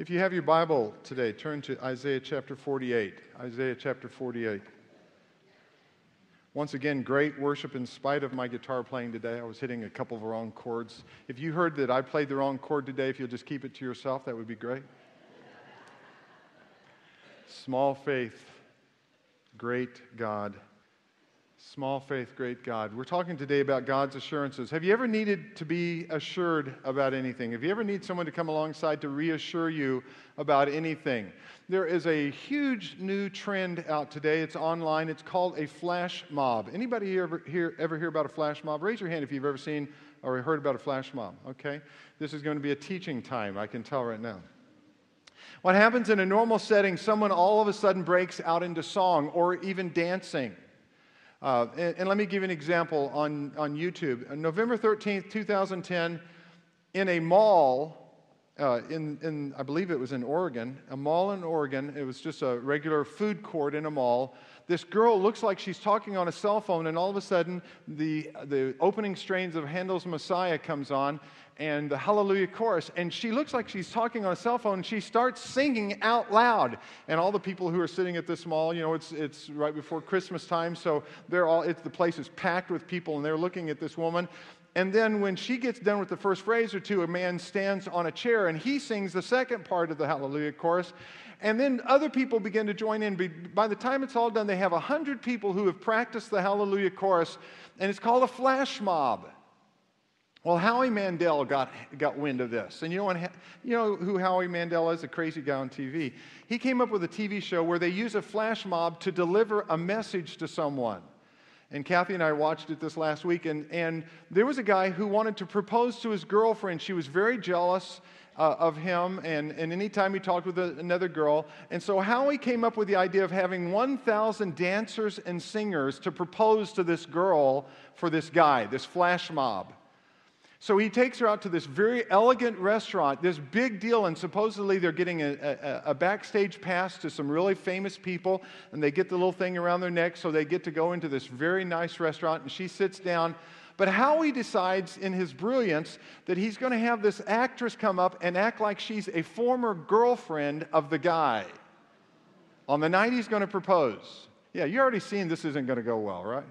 If you have your Bible today, turn to Isaiah chapter 48. Isaiah chapter 48. Once again, great worship in spite of my guitar playing today. I was hitting a couple of wrong chords. If you heard that I played the wrong chord today, if you'll just keep it to yourself, that would be great. Small faith, great God. Small faith, great God. We're talking today about God's assurances. Have you ever needed to be assured about anything? Have you ever need someone to come alongside to reassure you about anything? There is a huge new trend out today. It's online. It's called a flash mob. Anybody ever hear, ever hear about a flash mob? Raise your hand if you've ever seen or heard about a flash mob. Okay? This is going to be a teaching time, I can tell right now. What happens in a normal setting, someone all of a sudden breaks out into song or even dancing. Uh, and, and, let me give you an example on, on YouTube. On November 13th, 2010, in a mall, uh, in, in, I believe it was in Oregon, a mall in Oregon, it was just a regular food court in a mall. This girl looks like she's talking on a cell phone, and all of a sudden, the, the opening strains of Handel's Messiah comes on, and the Hallelujah chorus. And she looks like she's talking on a cell phone. And she starts singing out loud. And all the people who are sitting at this mall, you know, it's, it's right before Christmas time. So they're all, it's, the place is packed with people and they're looking at this woman. And then when she gets done with the first phrase or two, a man stands on a chair and he sings the second part of the Hallelujah chorus. And then other people begin to join in. By the time it's all done, they have 100 people who have practiced the Hallelujah chorus, and it's called a flash mob. Well, Howie Mandel got, got wind of this. And you know, you know who Howie Mandel is? A crazy guy on TV. He came up with a TV show where they use a flash mob to deliver a message to someone. And Kathy and I watched it this last week, and, and there was a guy who wanted to propose to his girlfriend. She was very jealous uh, of him, and, and anytime he talked with a, another girl. And so Howie came up with the idea of having 1,000 dancers and singers to propose to this girl for this guy, this flash mob. So he takes her out to this very elegant restaurant, this big deal, and supposedly they're getting a, a, a, backstage pass to some really famous people, and they get the little thing around their neck, so they get to go into this very nice restaurant, and she sits down. But Howie decides in his brilliance that he's going to have this actress come up and act like she's a former girlfriend of the guy on the night he's going to propose. Yeah, you already seen this isn't going to go well, right?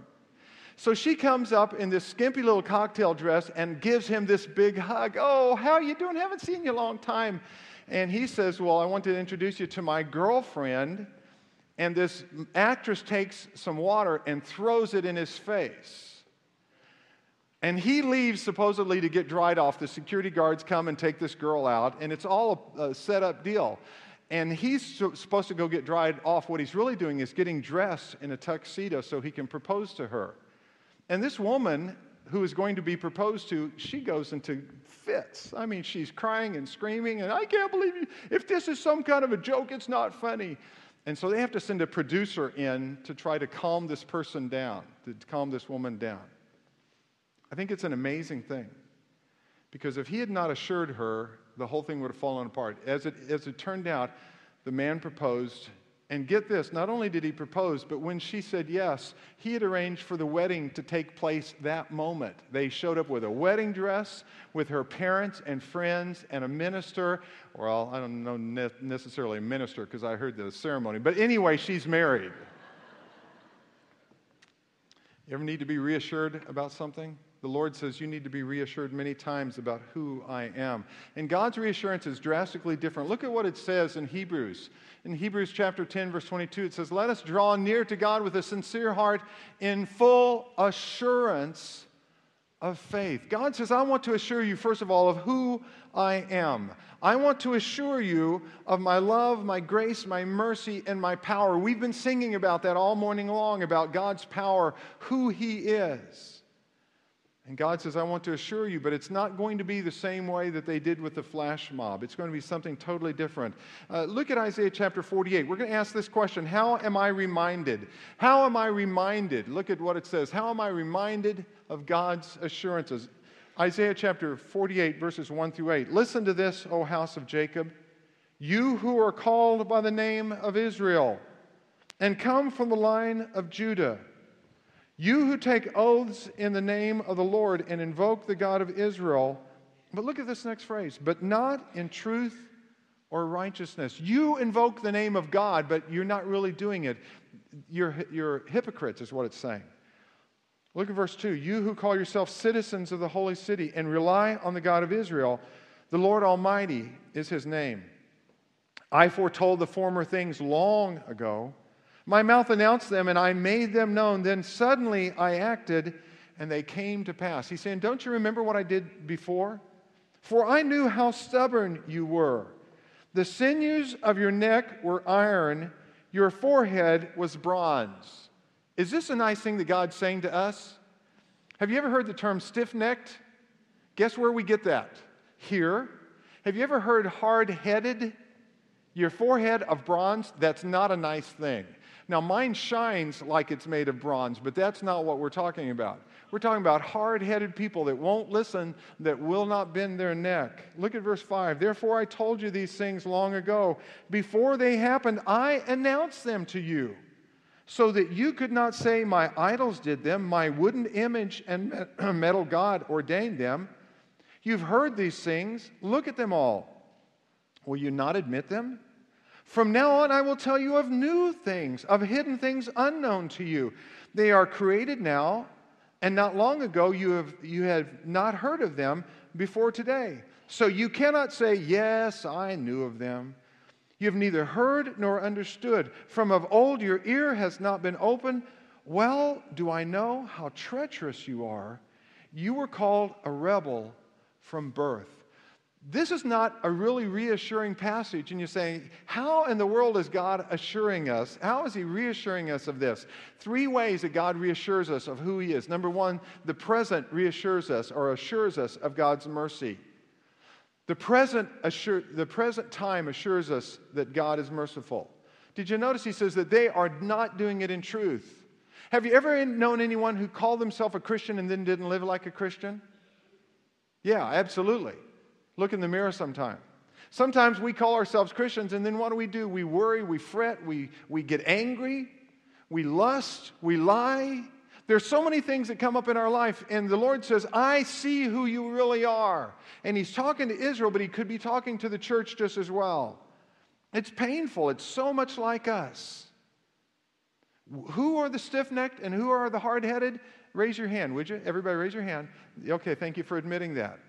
So she comes up in this skimpy little cocktail dress and gives him this big hug. Oh, how are you doing? Haven't seen you a long time. And he says, Well, I want to introduce you to my girlfriend. And this actress takes some water and throws it in his face. And he leaves supposedly to get dried off. The security guards come and take this girl out, and it's all a, set up deal. And he's supposed to go get dried off. What he's really doing is getting dressed in a tuxedo so he can propose to her. And this woman who is going to be proposed to, she goes into fits. I mean, she's crying and screaming, and I can't believe you. If this is some kind of a joke, it's not funny. And so they have to send a producer in to try to calm this person down, to calm this woman down. I think it's an amazing thing. Because if he had not assured her, the whole thing would have fallen apart. As it, as it turned out, the man proposed and get this, not only did he propose, but when she said yes, he had arranged for the wedding to take place that moment. They showed up with a wedding dress, with her parents and friends, and a minister. Well, I don't know necessarily a minister because I heard the ceremony. But anyway, she's married. You ever need to be reassured about something? The Lord says you need to be reassured many times about who I am. And God's reassurance is drastically different. Look at what it says in Hebrews. In Hebrews chapter 10, verse 22, it says, Let us draw near to God with a sincere heart in full assurance of faith. God says, I want to assure you, first of all, of who I am. I want to assure you of my love, my grace, my mercy, and my power. We've been singing about that all morning long, about God's power, who He is. And God says, I want to assure you, but it's not going to be the same way that they did with the flash mob. It's going to be something totally different. Uh, look at Isaiah chapter 48. We're going to ask this question How am I reminded? How am I reminded? Look at what it says. How am I reminded of God's assurances? Isaiah chapter 48, verses 1 through 8. Listen to this, O house of Jacob, you who are called by the name of Israel, and come from the line of Judah. You who take oaths in the name of the Lord and invoke the God of Israel. But look at this next phrase, but not in truth or righteousness. You invoke the name of God, but you're not really doing it. You're, you're hypocrites, is what it's saying. Look at verse 2. You who call yourselves citizens of the holy city and rely on the God of Israel, the Lord Almighty is his name. I foretold the former things long ago. My mouth announced them, and I made them known. Then suddenly I acted, and they came to pass. He's saying, Don't you remember what I did before? For I knew how stubborn you were. The sinews of your neck were iron, your forehead was bronze. Is this a nice thing that God's saying to us? Have you ever heard the term stiff necked? Guess where we get that? Here. Have you ever heard hard headed? Your forehead of bronze, that's not a nice thing. Now, mine shines like it's made of bronze, but that's not what we're talking about. We're talking about hard headed people that won't listen, that will not bend their neck. Look at verse 5. Therefore, I told you these things long ago. Before they happened, I announced them to you, so that you could not say, My idols did them, my wooden image and metal God ordained them. You've heard these things. Look at them all. Will you not admit them? From now on, I will tell you of new things, of hidden things unknown to you. They are created now, and not long ago you have, you have not heard of them before today. So you cannot say, Yes, I knew of them. You have neither heard nor understood. From of old your ear has not been open. Well, do I know how treacherous you are? You were called a rebel from birth. This is not a really reassuring passage, and you're saying, How in the world is God assuring us? How is He reassuring us of this? Three ways that God reassures us of who He is. Number one, the present reassures us or assures us of God's mercy. The present, assure, the present time assures us that God is merciful. Did you notice He says that they are not doing it in truth? Have you ever known anyone who called themselves a Christian and then didn't live like a Christian? Yeah, absolutely. Look in the mirror sometime. Sometimes we call ourselves Christians, and then what do we do? We worry, we fret, we, we get angry, we lust, we lie. There's so many things that come up in our life, and the Lord says, I see who you really are. And He's talking to Israel, but He could be talking to the church just as well. It's painful, it's so much like us. Who are the stiff necked and who are the hard headed? Raise your hand, would you? Everybody, raise your hand. Okay, thank you for admitting that.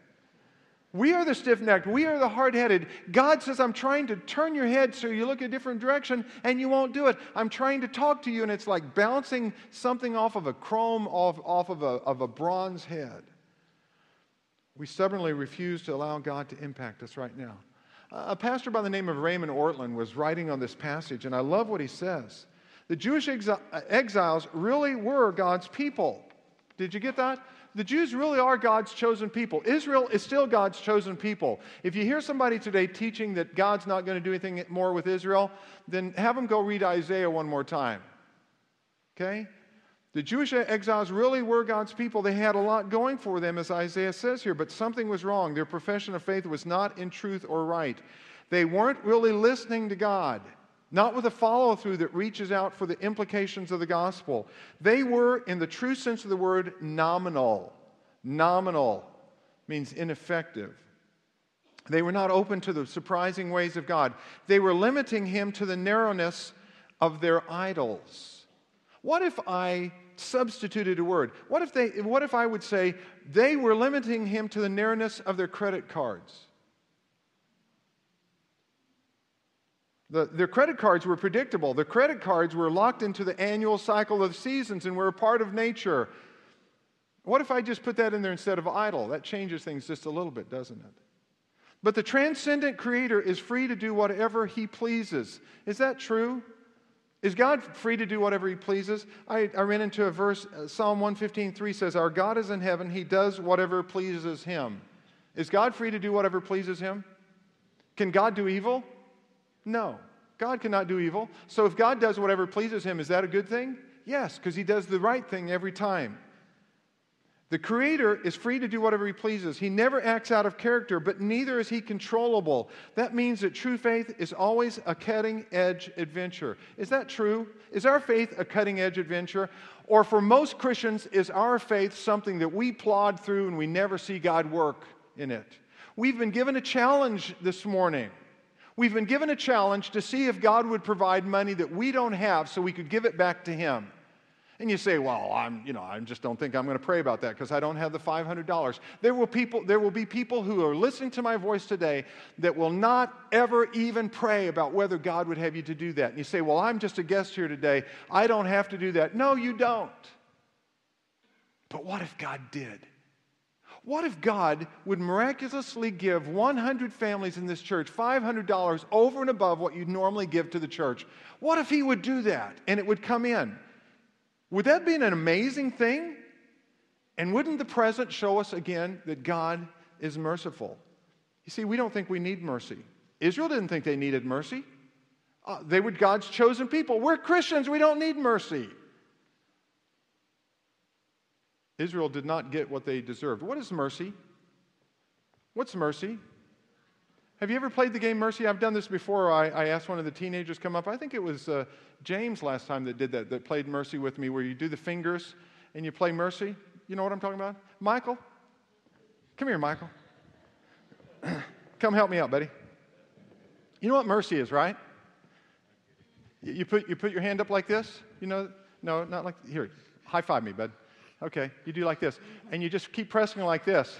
We are the stiff necked. We are the hard headed. God says, I'm trying to turn your head so you look a different direction and you won't do it. I'm trying to talk to you and it's like bouncing something off of a chrome, off, off of, a, of a bronze head. We stubbornly refuse to allow God to impact us right now. A pastor by the name of Raymond Ortlund was writing on this passage, and I love what he says. The Jewish exiles really were God's people. Did you get that? The Jews really are God's chosen people. Israel is still God's chosen people. If you hear somebody today teaching that God's not going to do anything more with Israel, then have them go read Isaiah one more time. Okay? The Jewish exiles really were God's people. They had a lot going for them, as Isaiah says here, but something was wrong. Their profession of faith was not in truth or right. They weren't really listening to God not with a follow through that reaches out for the implications of the gospel. They were, in the true sense of the word, nominal. Nominal means ineffective. They were not open to the surprising ways of God. They were limiting him to the narrowness of their idols. What if I substituted a word? What if, they, what if I would say they were limiting him to the narrowness of their credit cards? The, their credit cards were predictable. The credit cards were locked into the annual cycle of seasons and were a part of nature. What if I just put that in there instead of idol? That changes things just a little bit, doesn't it? But the transcendent creator is free to do whatever he pleases. Is that true? Is God free to do whatever he pleases? I, I ran into a verse, uh, Psalm 115.3 says, Our God is in heaven, he does whatever pleases him. Is God free to do whatever pleases him? Can God do evil? No. God cannot do evil. So if God does whatever pleases him, is that a good thing? Yes, because he does the right thing every time. The Creator is free to do whatever He pleases. He never acts out of character, but neither is He controllable. That means that true faith is always a cutting edge adventure. Is that true? Is our faith a cutting edge adventure? Or for most Christians, is our faith something that we plod through and we never see God work in it? We've been given a challenge this morning. We've been given a challenge to see if God would provide money that we don't have so we could give it back to Him. And you say, well, I'm, you know, I just don't think I'm going to pray about that because I don't have the $500. There will, people, there will be people who are listening to my voice today that will not ever even pray about whether God would have you to do that. And you say, well, I'm just a guest here today. I don't have to do that. No, you don't. But what if God did? What if God would miraculously give 100 families in this church $500 over and above what you'd normally give to the church? What if He would do that and it would come in? Would that be an amazing thing? And wouldn't the present show us again that God is merciful? You see, we don't think we need mercy. Israel didn't think they needed mercy. Uh, they were God's chosen people. We're Christians, we don't need mercy. Israel did not get what they deserved. What is mercy? What's mercy? Have you ever played the game Mercy? I've done this before. I, I asked one of the teenagers come up. I think it was uh, James last time that did that, that played Mercy with me, where you do the fingers and you play Mercy. You know what I'm talking about? Michael? Come here, Michael. come help me out, buddy. You know what mercy is, right? You put, you put your hand up like this. You know, no, not like, here, high five me, bud. Okay, you do like this. And you just keep pressing like this.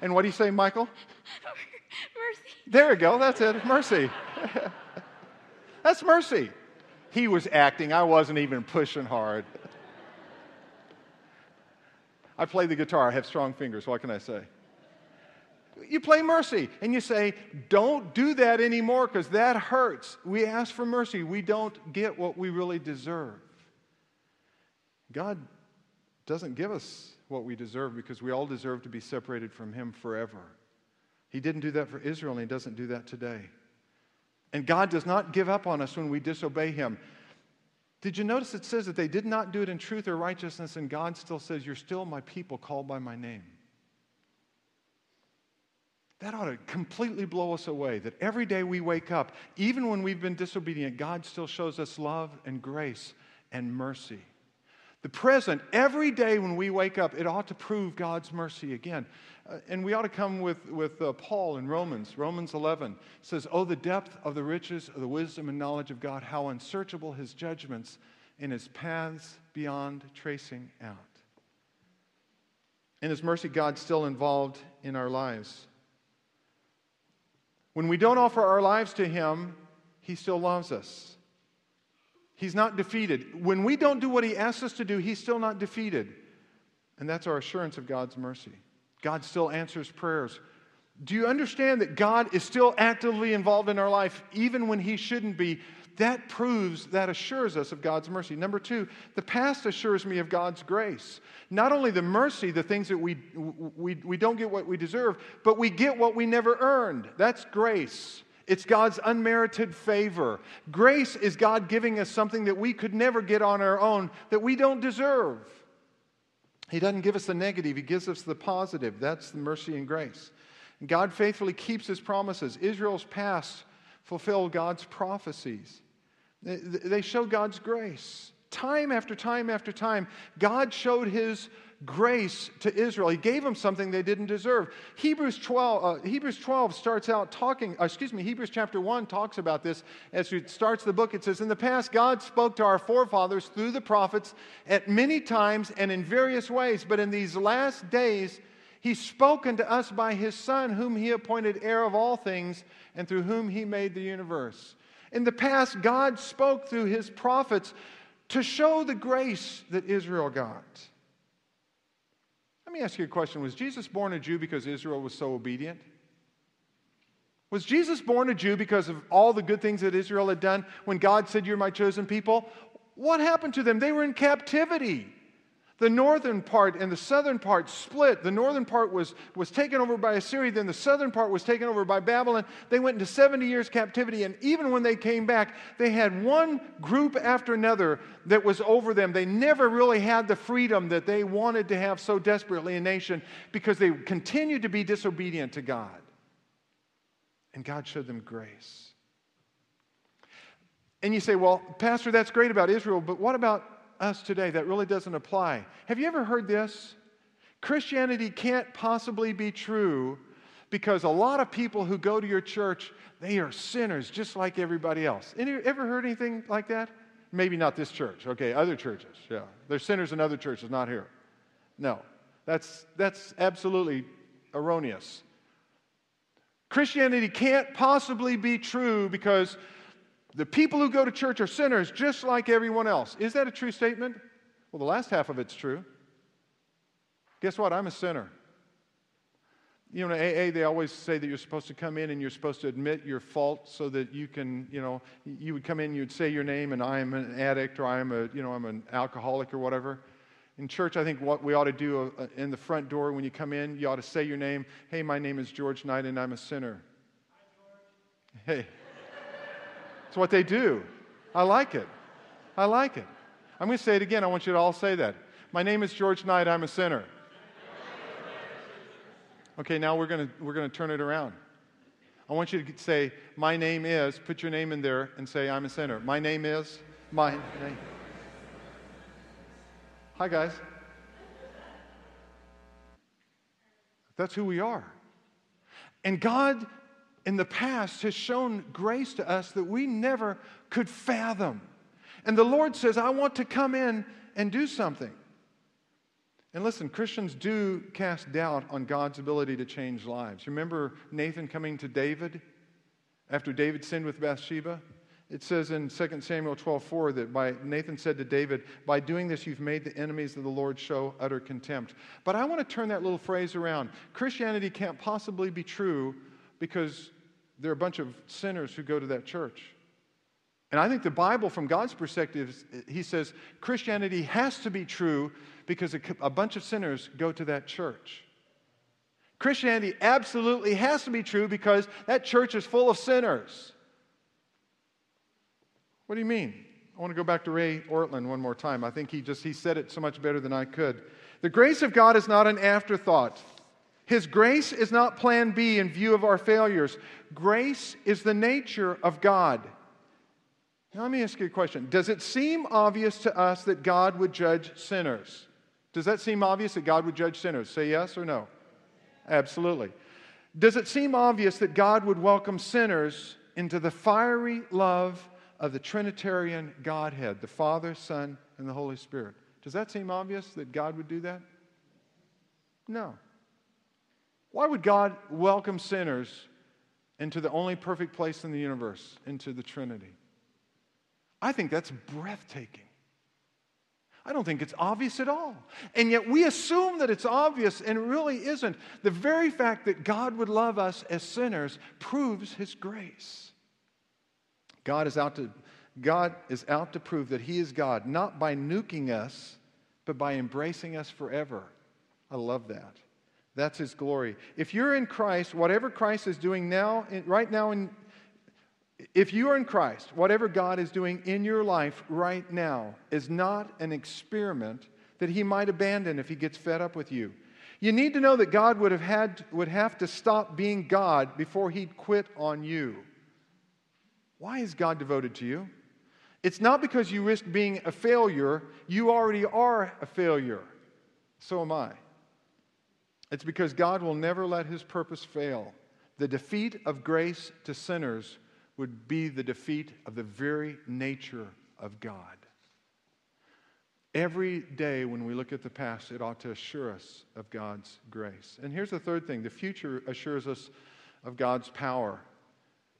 and what do you say, Michael? Mercy. There we go. That's it. Mercy. That's mercy. He was acting. I wasn't even pushing hard. I play the guitar. I have strong fingers. What can I say? You play mercy and you say, Don't do that anymore because that hurts. We ask for mercy. We don't get what we really deserve. God doesn't give us what we deserve because we all deserve to be separated from Him forever. He didn't do that for Israel, and He doesn't do that today. And God does not give up on us when we disobey Him. Did you notice it says that they did not do it in truth or righteousness, and God still says, You're still my people called by my name? That ought to completely blow us away that every day we wake up, even when we've been disobedient, God still shows us love and grace and mercy. The present, every day when we wake up, it ought to prove God's mercy again. Uh, and we ought to come with, with uh, Paul in Romans. Romans 11 says, Oh, the depth of the riches of the wisdom and knowledge of God, how unsearchable his judgments and his paths beyond tracing out. In his mercy, God's still involved in our lives. When we don't offer our lives to him, he still loves us. He's not defeated. When we don't do what He asks us to do, He's still not defeated. And that's our assurance of God's mercy. God still answers prayers. Do you understand that God is still actively involved in our life, even when He shouldn't be? That proves, that assures us of God's mercy. Number two, the past assures me of God's grace. Not only the mercy, the things that we, we, we don't get what we deserve, but we get what we never earned. That's grace. It's God's unmerited favor. Grace is God giving us something that we could never get on our own, that we don't deserve. He doesn't give us the negative, He gives us the positive. That's the mercy and grace. God faithfully keeps His promises. Israel's past fulfilled God's prophecies, they show God's grace. Time after time after time, God showed His grace to Israel. He gave them something they didn't deserve. Hebrews 12, uh, Hebrews 12 starts out talking, uh, excuse me, Hebrews chapter 1 talks about this. As it starts the book, it says, In the past, God spoke to our forefathers through the prophets at many times and in various ways, but in these last days, He's spoken to us by His Son, whom He appointed heir of all things and through whom He made the universe. In the past, God spoke through His prophets to show the grace that Israel got. Let me ask you a question Was Jesus born a Jew because Israel was so obedient? Was Jesus born a Jew because of all the good things that Israel had done when God said, You're my chosen people? What happened to them? They were in captivity. The northern part and the southern part split. The northern part was, was taken over by Assyria, then the southern part was taken over by Babylon. They went into 70 years captivity, and even when they came back, they had one group after another that was over them. They never really had the freedom that they wanted to have so desperately a nation because they continued to be disobedient to God. And God showed them grace. And you say, well, Pastor, that's great about Israel, but what about us today, that really doesn't apply. Have you ever heard this? Christianity can't possibly be true Because a lot of people who go to your church, they are sinners just like everybody else. Any, ever heard anything like that? Maybe not this church, okay, other churches, yeah. They're sinners in other churches, not here. No, that's, that's absolutely erroneous. Christianity can't possibly be true because the people who go to church are sinners just like everyone else. Is that a true statement? Well, the last half of it's true. Guess what? I'm a sinner. You know, in AA, they always say that you're supposed to come in and you're supposed to admit your fault so that you can, you know, you would come in, you'd say your name, and I am an addict or I am a, you know, I'm an alcoholic or whatever. In church, I think what we ought to do uh, in the front door when you come in, you ought to say your name. Hey, my name is George Knight and I'm a sinner. Hi, hey. It's what they do. I like it. I like it. I'm going to say it again. I want you to all say that. My name is George Knight. I'm a sinner. Okay, now we're going to, we're going to turn it around. I want you to say, My name is, put your name in there and say, I'm a sinner. My name is, my name. Hi, guys. That's who we are. And God in the past has shown grace to us that we never could fathom. And the Lord says, I want to come in and do something. And listen, Christians do cast doubt on God's ability to change lives. Remember Nathan coming to David after David sinned with Bathsheba? It says in 2 Samuel 12:4 that by Nathan said to David, "By doing this you've made the enemies of the Lord show utter contempt." But I want to turn that little phrase around. Christianity can't possibly be true because there are a bunch of sinners who go to that church. And I think the Bible, from God's perspective, he says Christianity has to be true because a, a bunch of sinners go to that church. Christianity absolutely has to be true because that church is full of sinners. What do you mean? I want to go back to Ray Ortlund one more time. I think he just he said it so much better than I could. The grace of God is not an afterthought. His grace is not plan B in view of our failures. Grace is the nature of God. Now, let me ask you a question. Does it seem obvious to us that God would judge sinners? Does that seem obvious that God would judge sinners? Say yes or no. Absolutely. Does it seem obvious that God would welcome sinners into the fiery love of the Trinitarian Godhead, the Father, Son, and the Holy Spirit? Does that seem obvious that God would do that? No. Why would God welcome sinners into the only perfect place in the universe, into the Trinity? I think that's breathtaking. I don't think it's obvious at all. And yet we assume that it's obvious and it really isn't. The very fact that God would love us as sinners proves his grace. God is out to God is out to prove that he is God, not by nuking us, but by embracing us forever. I love that. That's his glory. If you're in Christ, whatever Christ is doing now, right now in if you are in Christ, whatever God is doing in your life right now is not an experiment that he might abandon if he gets fed up with you. You need to know that God would have, had, would have to stop being God before he'd quit on you. Why is God devoted to you? It's not because you risk being a failure, you already are a failure. So am I. It's because God will never let his purpose fail. The defeat of grace to sinners would be the defeat of the very nature of God. Every day when we look at the past, it ought to assure us of God's grace. And here's the third thing the future assures us of God's power.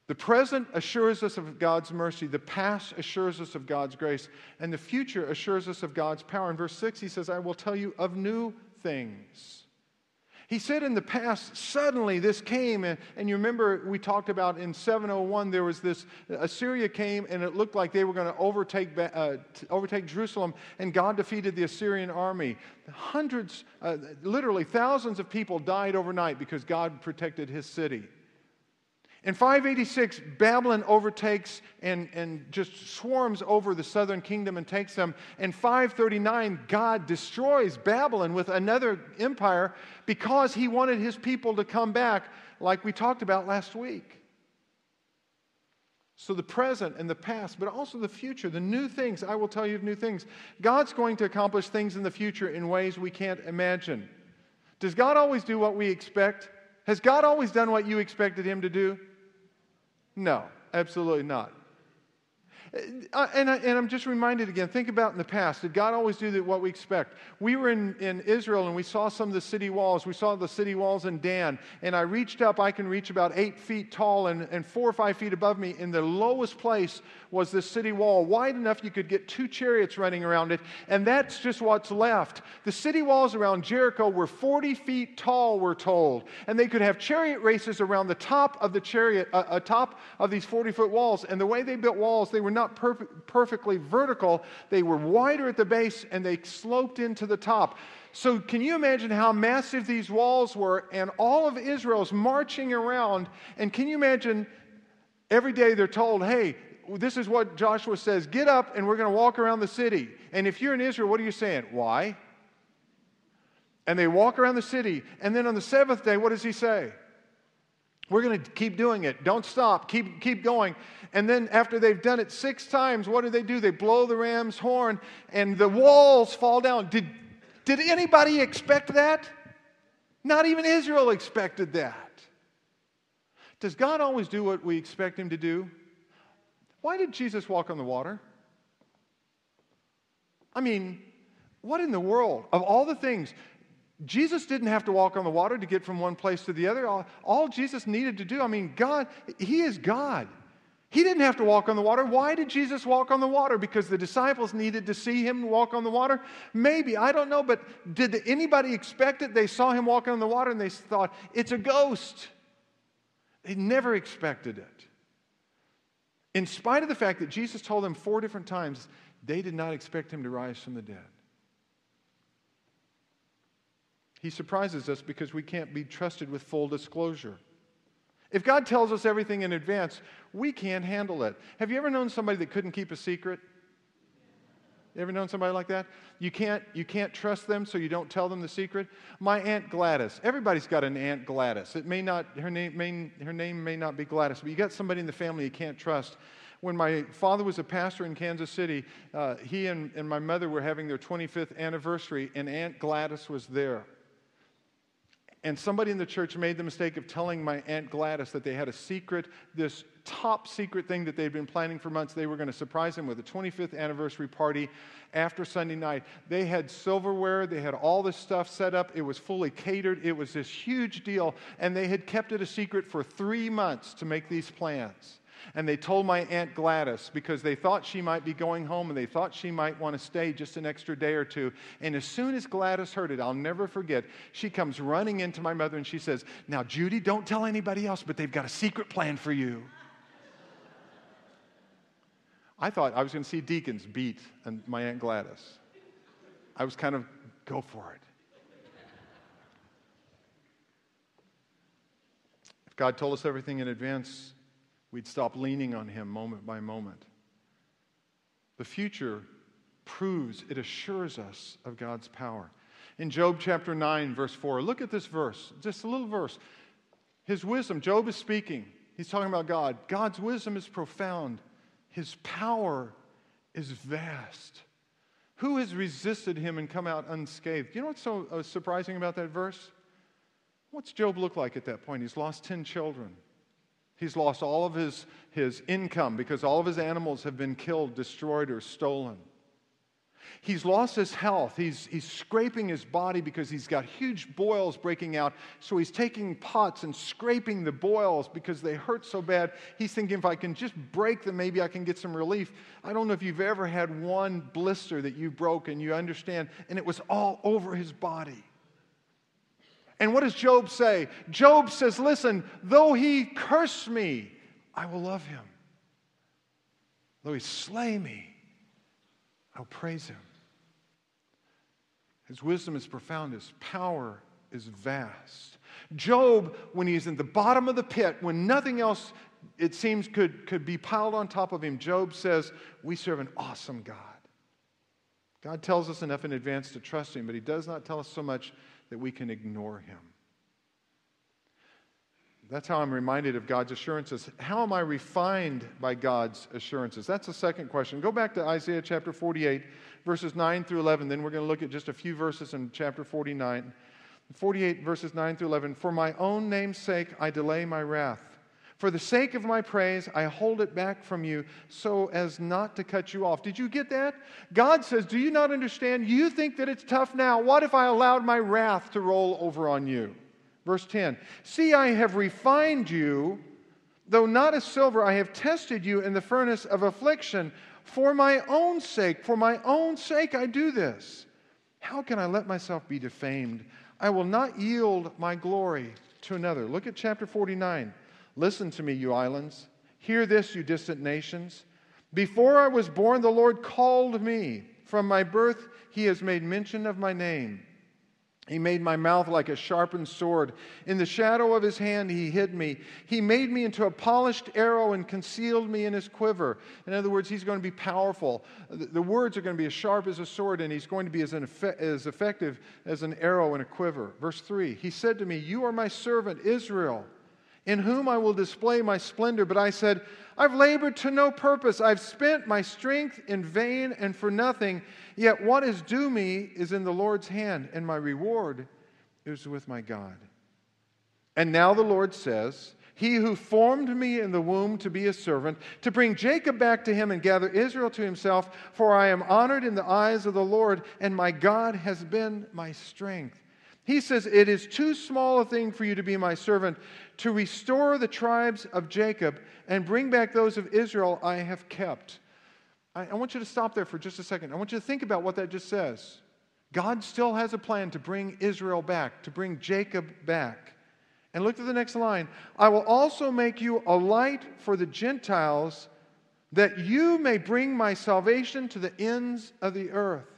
The present assures us of God's mercy, the past assures us of God's grace, and the future assures us of God's power. In verse 6, he says, I will tell you of new things. He said in the past, suddenly this came, and, and you remember we talked about in 701, there was this Assyria came, and it looked like they were going to overtake, uh, overtake Jerusalem, and God defeated the Assyrian army. Hundreds, uh, literally thousands of people died overnight because God protected his city. In 586, Babylon overtakes and, and just swarms over the southern kingdom and takes them. In 539, God destroys Babylon with another empire because he wanted his people to come back, like we talked about last week. So, the present and the past, but also the future, the new things, I will tell you of new things. God's going to accomplish things in the future in ways we can't imagine. Does God always do what we expect? Has God always done what you expected him to do? No, absolutely not. Uh, and, I, and I'm just reminded again, think about in the past. Did God always do what we expect? We were in, in Israel and we saw some of the city walls. We saw the city walls in Dan. And I reached up, I can reach about eight feet tall and, and four or five feet above me. In the lowest place was this city wall, wide enough you could get two chariots running around it. And that's just what's left. The city walls around Jericho were 40 feet tall, we're told. And they could have chariot races around the top of the chariot, uh, uh, top of these 40 foot walls. And the way they built walls, they were not perfect, perfectly vertical, they were wider at the base and they sloped into the top. So, can you imagine how massive these walls were? And all of Israel's marching around. And can you imagine every day they're told, hey, this is what Joshua says get up and we're going to walk around the city. And if you're in Israel, what are you saying? Why? And they walk around the city. And then on the seventh day, what does he say? We're going to keep doing it. Don't stop. Keep, keep going. And then after they've done it six times, what do they do? They blow the ram's horn and the walls fall down. Did, did anybody expect that? Not even Israel expected that. Does God always do what we expect him to do? Why did Jesus walk on the water? I mean, what in the world? Of all the things, Jesus didn't have to walk on the water to get from one place to the other. All, all, Jesus needed to do, I mean, God, He is God. He didn't have to walk on the water. Why did Jesus walk on the water? Because the disciples needed to see him walk on the water? Maybe, I don't know, but did anybody expect it? They saw him walking on the water and they thought, it's a ghost. They never expected it. In spite of the fact that Jesus told them four different times, they did not expect him to rise from the dead. He surprises us because we can't be trusted with full disclosure. If God tells us everything in advance, we can't handle it. Have you ever known somebody that couldn't keep a secret? You ever known somebody like that? You can't, you can't trust them, so you don't tell them the secret. My Aunt Gladys. Everybody's got an Aunt Gladys. It may not, her name may, her name may not be Gladys, but you got somebody in the family you can't trust. When my father was a pastor in Kansas City, uh, he and, and my mother were having their 25th anniversary, and Aunt Gladys was there. And somebody in the church made the mistake of telling my Aunt Gladys that they had a secret, this top secret thing that they'd been planning for months. They were going to surprise him with a 25th anniversary party after Sunday night. They had silverware, they had all this stuff set up. It was fully catered, it was this huge deal. And they had kept it a secret for three months to make these plans. And they told my Aunt Gladys because they thought she might be going home and they thought she might want to stay just an extra day or two. And as soon as Gladys heard it, I'll never forget, she comes running into my mother and she says, Now, Judy, don't tell anybody else, but they've got a secret plan for you. I thought I was going to see deacons beat and my Aunt Gladys. I was kind of, go for it. If God told us everything in advance, We'd stop leaning on Him moment by moment. The future proves, it assures us of God's power. In Job chapter 9, verse 4, look at this verse, just a little verse. His wisdom, Job is speaking. He's talking about God. God's wisdom is profound, His power is vast. Who has resisted him and come out unscathed? You know what's so uh, surprising about that verse? What's Job look like at that point? He's lost 10 children. He's lost all of his, his income because all of his animals have been killed, destroyed, or stolen. He's lost his health. He's, he's scraping his body because he's got huge boils breaking out. So he's taking pots and scraping the boils because they hurt so bad. He's thinking, if I can just break them, maybe I can get some relief. I don't know if you've ever had one blister that you broke and you understand, and it was all over his body. And what does Job say? Job says, Listen, though he curse me, I will love him. Though he slay me, I'll praise him. His wisdom is profound, his power is vast. Job, when he's in the bottom of the pit, when nothing else, it seems, could, could be piled on top of him, Job says, We serve an awesome God. God tells us enough in advance to trust him, but he does not tell us so much that we can ignore him. That's how I'm reminded of God's assurances. How am I refined by God's assurances? That's the second question. Go back to Isaiah chapter 48, verses 9 through 11. Then we're going to look at just a few verses in chapter 49. 48 verses 9 through 11. For my own name's sake, I delay my wrath. For the sake of my praise, I hold it back from you so as not to cut you off. Did you get that? God says, Do you not understand? You think that it's tough now. What if I allowed my wrath to roll over on you? Verse 10 See, I have refined you, though not as silver, I have tested you in the furnace of affliction. For my own sake, for my own sake, I do this. How can I let myself be defamed? I will not yield my glory to another. Look at chapter 49. Listen to me, you islands. Hear this, you distant nations. Before I was born, the Lord called me. From my birth, he has made mention of my name. He made my mouth like a sharpened sword. In the shadow of his hand, he hid me. He made me into a polished arrow and concealed me in his quiver. In other words, he's going to be powerful. The words are going to be as sharp as a sword, and he's going to be as, as effective as an arrow in a quiver. Verse 3 He said to me, You are my servant, Israel in whom I will display my splendor. But I said, I've labored to no purpose. I've spent my strength in vain and for nothing. Yet what is due me is in the Lord's hand, and my reward is with my God. And now the Lord says, He who formed me in the womb to be a servant, to bring Jacob back to him and gather Israel to himself, for I am honored in the eyes of the Lord, and my God has been my strength. He says, It is too small a thing for you to be my servant, to restore the tribes of Jacob and bring back those of Israel I have kept. I, I, want you to stop there for just a second. I want you to think about what that just says. God still has a plan to bring Israel back, to bring Jacob back. And look at the next line I will also make you a light for the Gentiles, that you may bring my salvation to the ends of the earth.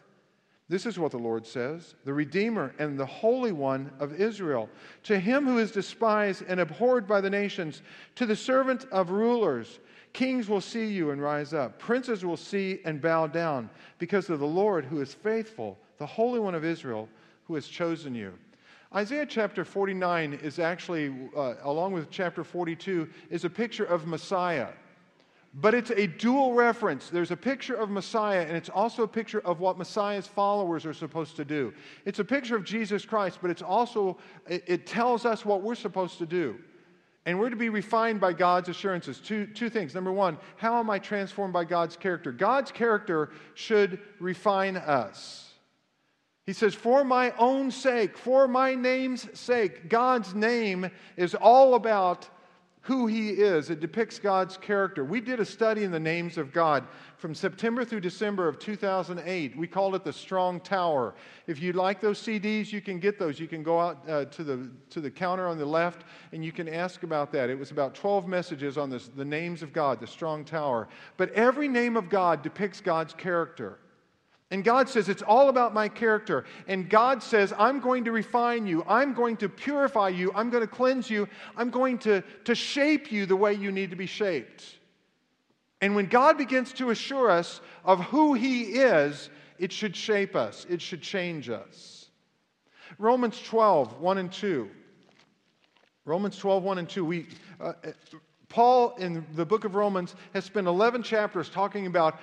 This is what the Lord says the Redeemer and the Holy One of Israel. To him who is despised and abhorred by the nations, to the servant of rulers, kings will see you and rise up. Princes will see and bow down because of the Lord who is faithful, the Holy One of Israel who has chosen you. Isaiah chapter 49 is actually, uh, along with chapter 42, is a picture of Messiah. But it's a dual reference. There's a picture of Messiah, and it's also a picture of what Messiah's followers are supposed to do. It's a picture of Jesus Christ, but it's also, it, tells us what we're supposed to do. And we're to be refined by God's assurances. Two, two things. Number one, how am I transformed by God's character? God's character should refine us. He says, For my own sake, for my name's sake, God's name is all about who he is. It depicts God's character. We did a study in the names of God from September through December of 2008. We called it the Strong Tower. If you'd like those CDs, you can get those. You can go out uh, to, the, to the counter on the left and you can ask about that. It was about 12 messages on this, the names of God, the Strong Tower. But every name of God depicts God's character. And God says, It's all about my character. And God says, I'm going to refine you. I'm going to purify you. I'm going to cleanse you. I'm going to, to shape you the way you need to be shaped. And when God begins to assure us of who He is, it should shape us, it should change us. Romans 12, 1 and 2. Romans 12, 1 and 2. We, uh, Paul, in the book of Romans, has spent 11 chapters talking about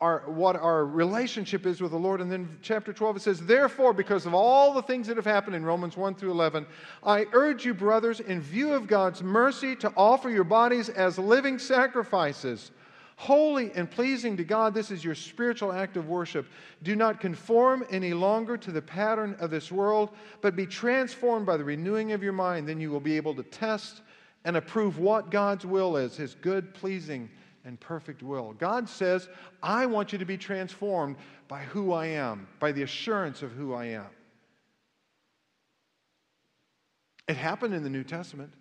our, what our relationship is with the Lord. And then chapter 12, it says, Therefore, because of all the things that have happened in Romans 1 through 11, I urge you, brothers, in view of God's mercy, to offer your bodies as living sacrifices, holy and pleasing to God. This is your spiritual act of worship. Do not conform any longer to the pattern of this world, but be transformed by the renewing of your mind. Then you will be able to test and approve what God's will is, his good, pleasing, and perfect will. God says, I want you to be transformed by who I am, by the assurance of who I am. It happened in the New Testament.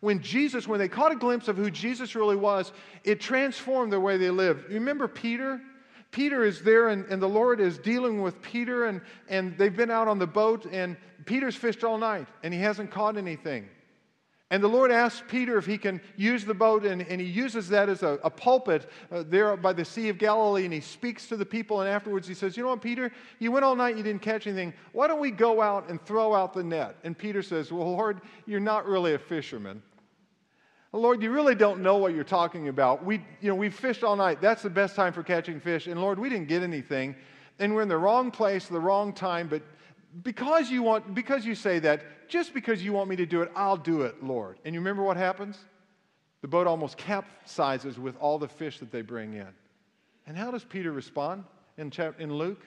When Jesus, when they caught a glimpse of who Jesus really was, it transformed the way they lived. Remember Peter? Peter is there, and, and the Lord is dealing with Peter, and, and they've been out on the boat, and Peter's fished all night, and he hasn't caught anything. And the Lord asks Peter if he can use the boat, and, and he uses that as a, a pulpit uh, there by the Sea of Galilee, and he speaks to the people. And afterwards, he says, You know what, Peter? You went all night, you didn't catch anything. Why don't we go out and throw out the net? And Peter says, Well, Lord, you're not really a fisherman. Lord, you really don't know what you're talking about. We, you know, we fished all night. That's the best time for catching fish. And Lord, we didn't get anything. And we're in the wrong place, the wrong time, but because you want, because you say that, just because you want me to do it, I'll do it, Lord. And you remember what happens? The boat almost capsizes with all the fish that they bring in. And how does Peter respond in, in Luke?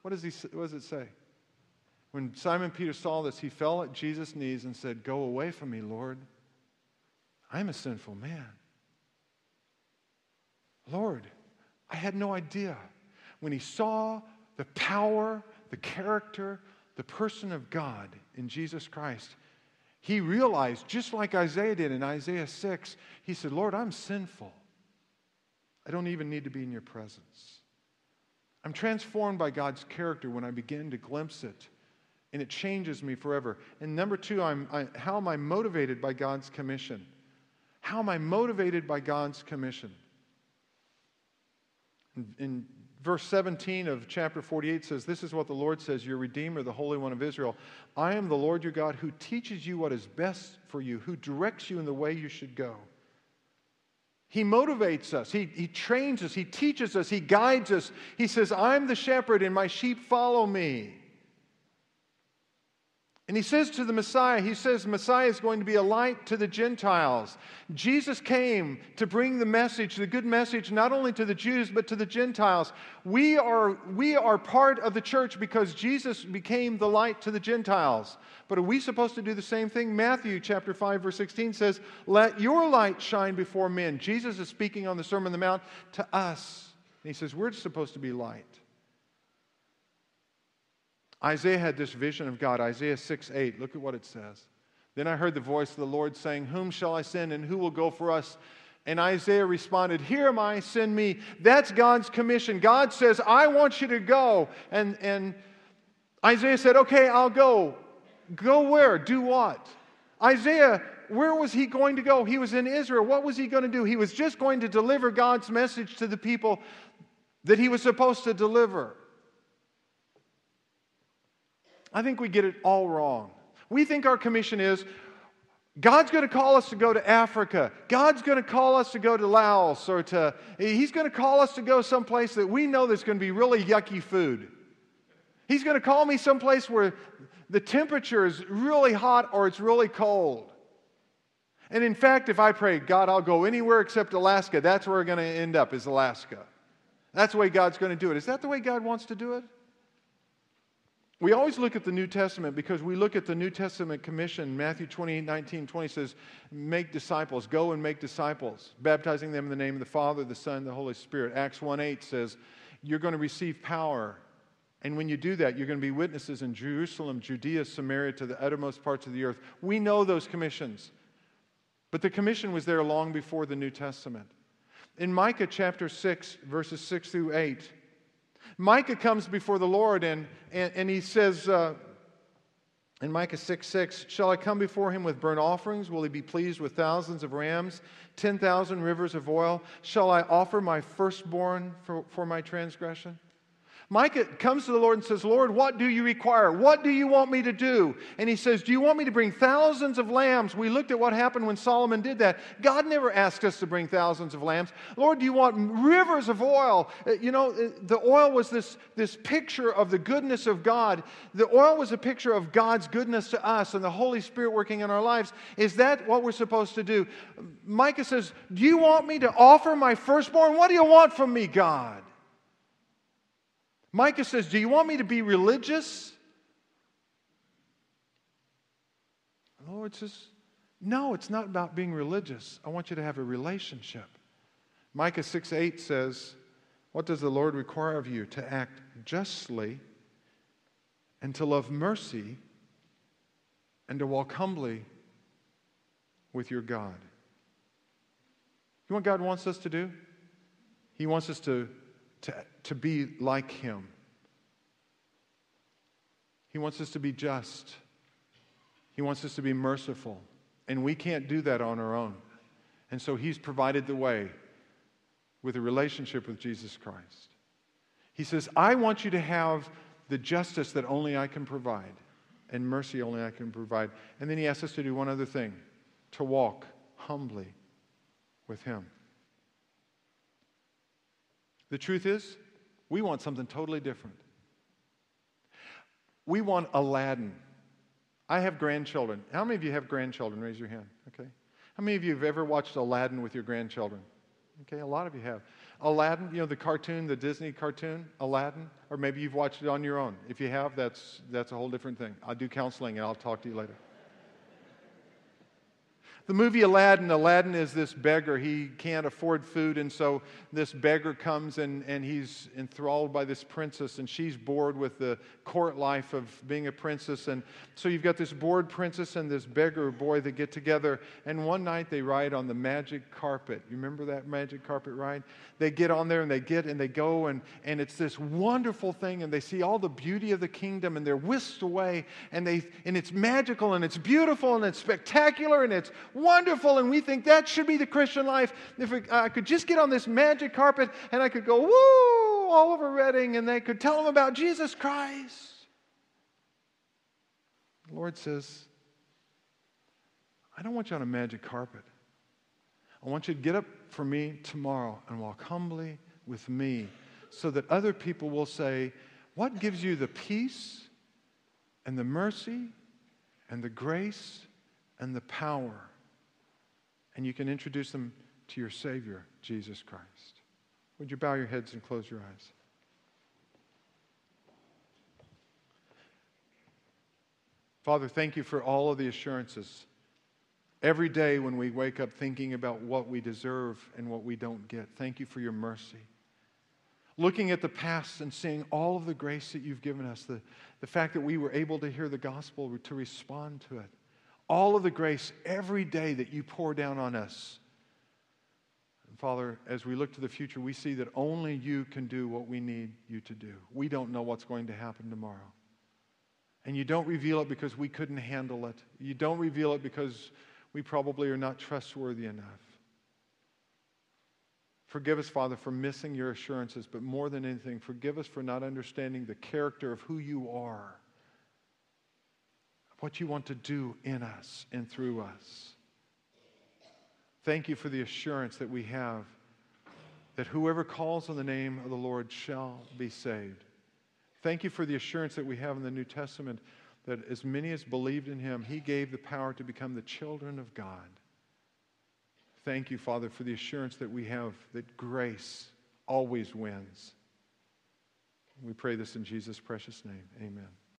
What does, he, what does it say? When Simon Peter saw this, he fell at Jesus' knees and said, Go away from me, Lord. I'm a sinful man. Lord, I had no idea. When he saw the power, the character, the person of God in Jesus Christ, he realized, just like Isaiah did in Isaiah 6, he said, Lord, I'm sinful. I don't even need to be in your presence. I'm transformed by God's character when I begin to glimpse it, and it changes me forever. And number two, I'm, I, how am I motivated by God's commission? How am I motivated by God's commission? In, in verse 17 of chapter 48 says, This is what the Lord says, your Redeemer, the Holy One of Israel. I am the Lord your God who teaches you what is best for you, who directs you in the way you should go. He motivates us, he, he trains us, He teaches us, He guides us. He says, I'm the shepherd and my sheep follow me. And he says to the Messiah, he says, Messiah is going to be a light to the Gentiles. Jesus came to bring the message, the good message, not only to the Jews, but to the Gentiles. We are, we are part of the church because Jesus became the light to the Gentiles. But are we supposed to do the same thing? Matthew chapter 5, verse 16 says, Let your light shine before men. Jesus is speaking on the Sermon on the Mount to us. And he says, We're supposed to be light. Isaiah had this vision of God, Isaiah 6 8. Look at what it says. Then I heard the voice of the Lord saying, Whom shall I send and who will go for us? And Isaiah responded, Here am I, send me. That's God's commission. God says, I want you to go. And, and Isaiah said, Okay, I'll go. Go where? Do what? Isaiah, where was he going to go? He was in Israel. What was he going to do? He was just going to deliver God's message to the people that he was supposed to deliver. I think we get it all wrong. We think our commission is God's going to call us to go to Africa. God's going to call us to go to Laos or to, He's going to call us to go someplace that we know there's going to be really yucky food. He's going to call me someplace where the temperature is really hot or it's really cold. And in fact, if I pray, God, I'll go anywhere except Alaska, that's where we're going to end up, is Alaska. That's the way God's going to do it. Is that the way God wants to do it? We always look at the New Testament because we look at the New Testament commission. Matthew 28 19, 20 says, Make disciples, go and make disciples, baptizing them in the name of the Father, the Son, the Holy Spirit. Acts 1 8 says, You're going to receive power. And when you do that, you're going to be witnesses in Jerusalem, Judea, Samaria, to the uttermost parts of the earth. We know those commissions. But the commission was there long before the New Testament. In Micah chapter 6, verses 6 through 8, Micah comes before the Lord and, and, and he says uh, in Micah 6 6, Shall I come before him with burnt offerings? Will he be pleased with thousands of rams, 10,000 rivers of oil? Shall I offer my firstborn for, for my transgression? Micah comes to the Lord and says, Lord, what do you require? What do you want me to do? And he says, Do you want me to bring thousands of lambs? We looked at what happened when Solomon did that. God never asked us to bring thousands of lambs. Lord, do you want rivers of oil? Uh, you know, uh, the oil was this, this picture of the goodness of God. The oil was a picture of God's goodness to us and the Holy Spirit working in our lives. Is that what we're supposed to do? Micah says, Do you want me to offer my firstborn? What do you want from me, God? Micah says, Do you want me to be religious? The Lord says, No, it's not about being religious. I want you to have a relationship. Micah 6 8 says, What does the Lord require of you? To act justly and to love mercy and to walk humbly with your God. You know what God wants us to do? He wants us to to, to be like Him. He wants us to be just. He wants us to be merciful. And we can't do that on our own. And so He's provided the way with a relationship with Jesus Christ. He says, I want you to have the justice that only I can provide and mercy only I can provide. And then He asks us to do one other thing to walk humbly with Him. The truth is, we want something totally different. We want Aladdin. I have grandchildren. How many of you have grandchildren? Raise your hand. Okay. How many of you have ever watched Aladdin with your grandchildren? Okay, a lot of you have. Aladdin, you know, the cartoon, the Disney cartoon, Aladdin, or maybe you've watched it on your own. If you have, that's, that's a whole different thing. I'll do counseling and I'll talk to you later. The movie Aladdin, Aladdin is this beggar. He can't afford food, and so this beggar comes and, and he's enthralled by this princess, and she's bored with the court life of being a princess. And so you've got this bored princess and this beggar boy that get together, and one night they ride on the magic carpet. You remember that magic carpet ride? They get on there and they get and they go, and, and it's this wonderful thing, and they see all the beauty of the kingdom, and they're whisked away, and, they, and it's magical, and it's beautiful, and it's spectacular, and it's wonderful, and we think that should be the Christian life. If I could just get on this magic carpet and I could go, woo, all over Reading, and they could tell them about Jesus Christ. The Lord says, I don't want you on a magic carpet. I want you to get up for me tomorrow and walk humbly with me so that other people will say, What gives you the peace and the mercy and the grace and the power? And you can introduce them to your Savior, Jesus Christ. Would you bow your heads and close your eyes? Father, thank you for all of the assurances. Every day when we wake up thinking about what we deserve and what we don't get, thank you for your mercy. Looking at the past and seeing all of the grace that you've given us, the, the fact that we were able to hear the gospel, to respond to it all of the grace every day that you pour down on us. And Father, as we look to the future, we see that only you can do what we need you to do. We don't know what's going to happen tomorrow. And you don't reveal it because we couldn't handle it. You don't reveal it because we probably are not trustworthy enough. Forgive us, Father, for missing your assurances, but more than anything, forgive us for not understanding the character of who you are what you want to do in us and through us. Thank you for the assurance that we have that whoever calls on the name of the Lord shall be saved. Thank you for the assurance that we have in the New Testament that as many as believed in him, he gave the power to become the children of God. Thank you, Father, for the assurance that we have that grace always wins. We pray this in Jesus' precious name. Amen.